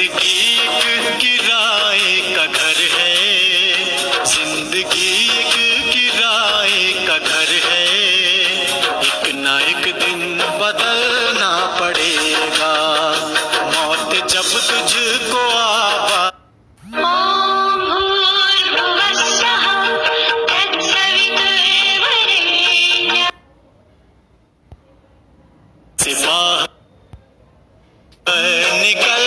ज़िंदगी एक किराए का घर है। ज़िंदगी एक किराए का घर है। एक ना एक दिन बदलना पड़ेगा। मौत जब तुझको आवा सिपाह निकल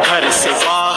घर से बाहर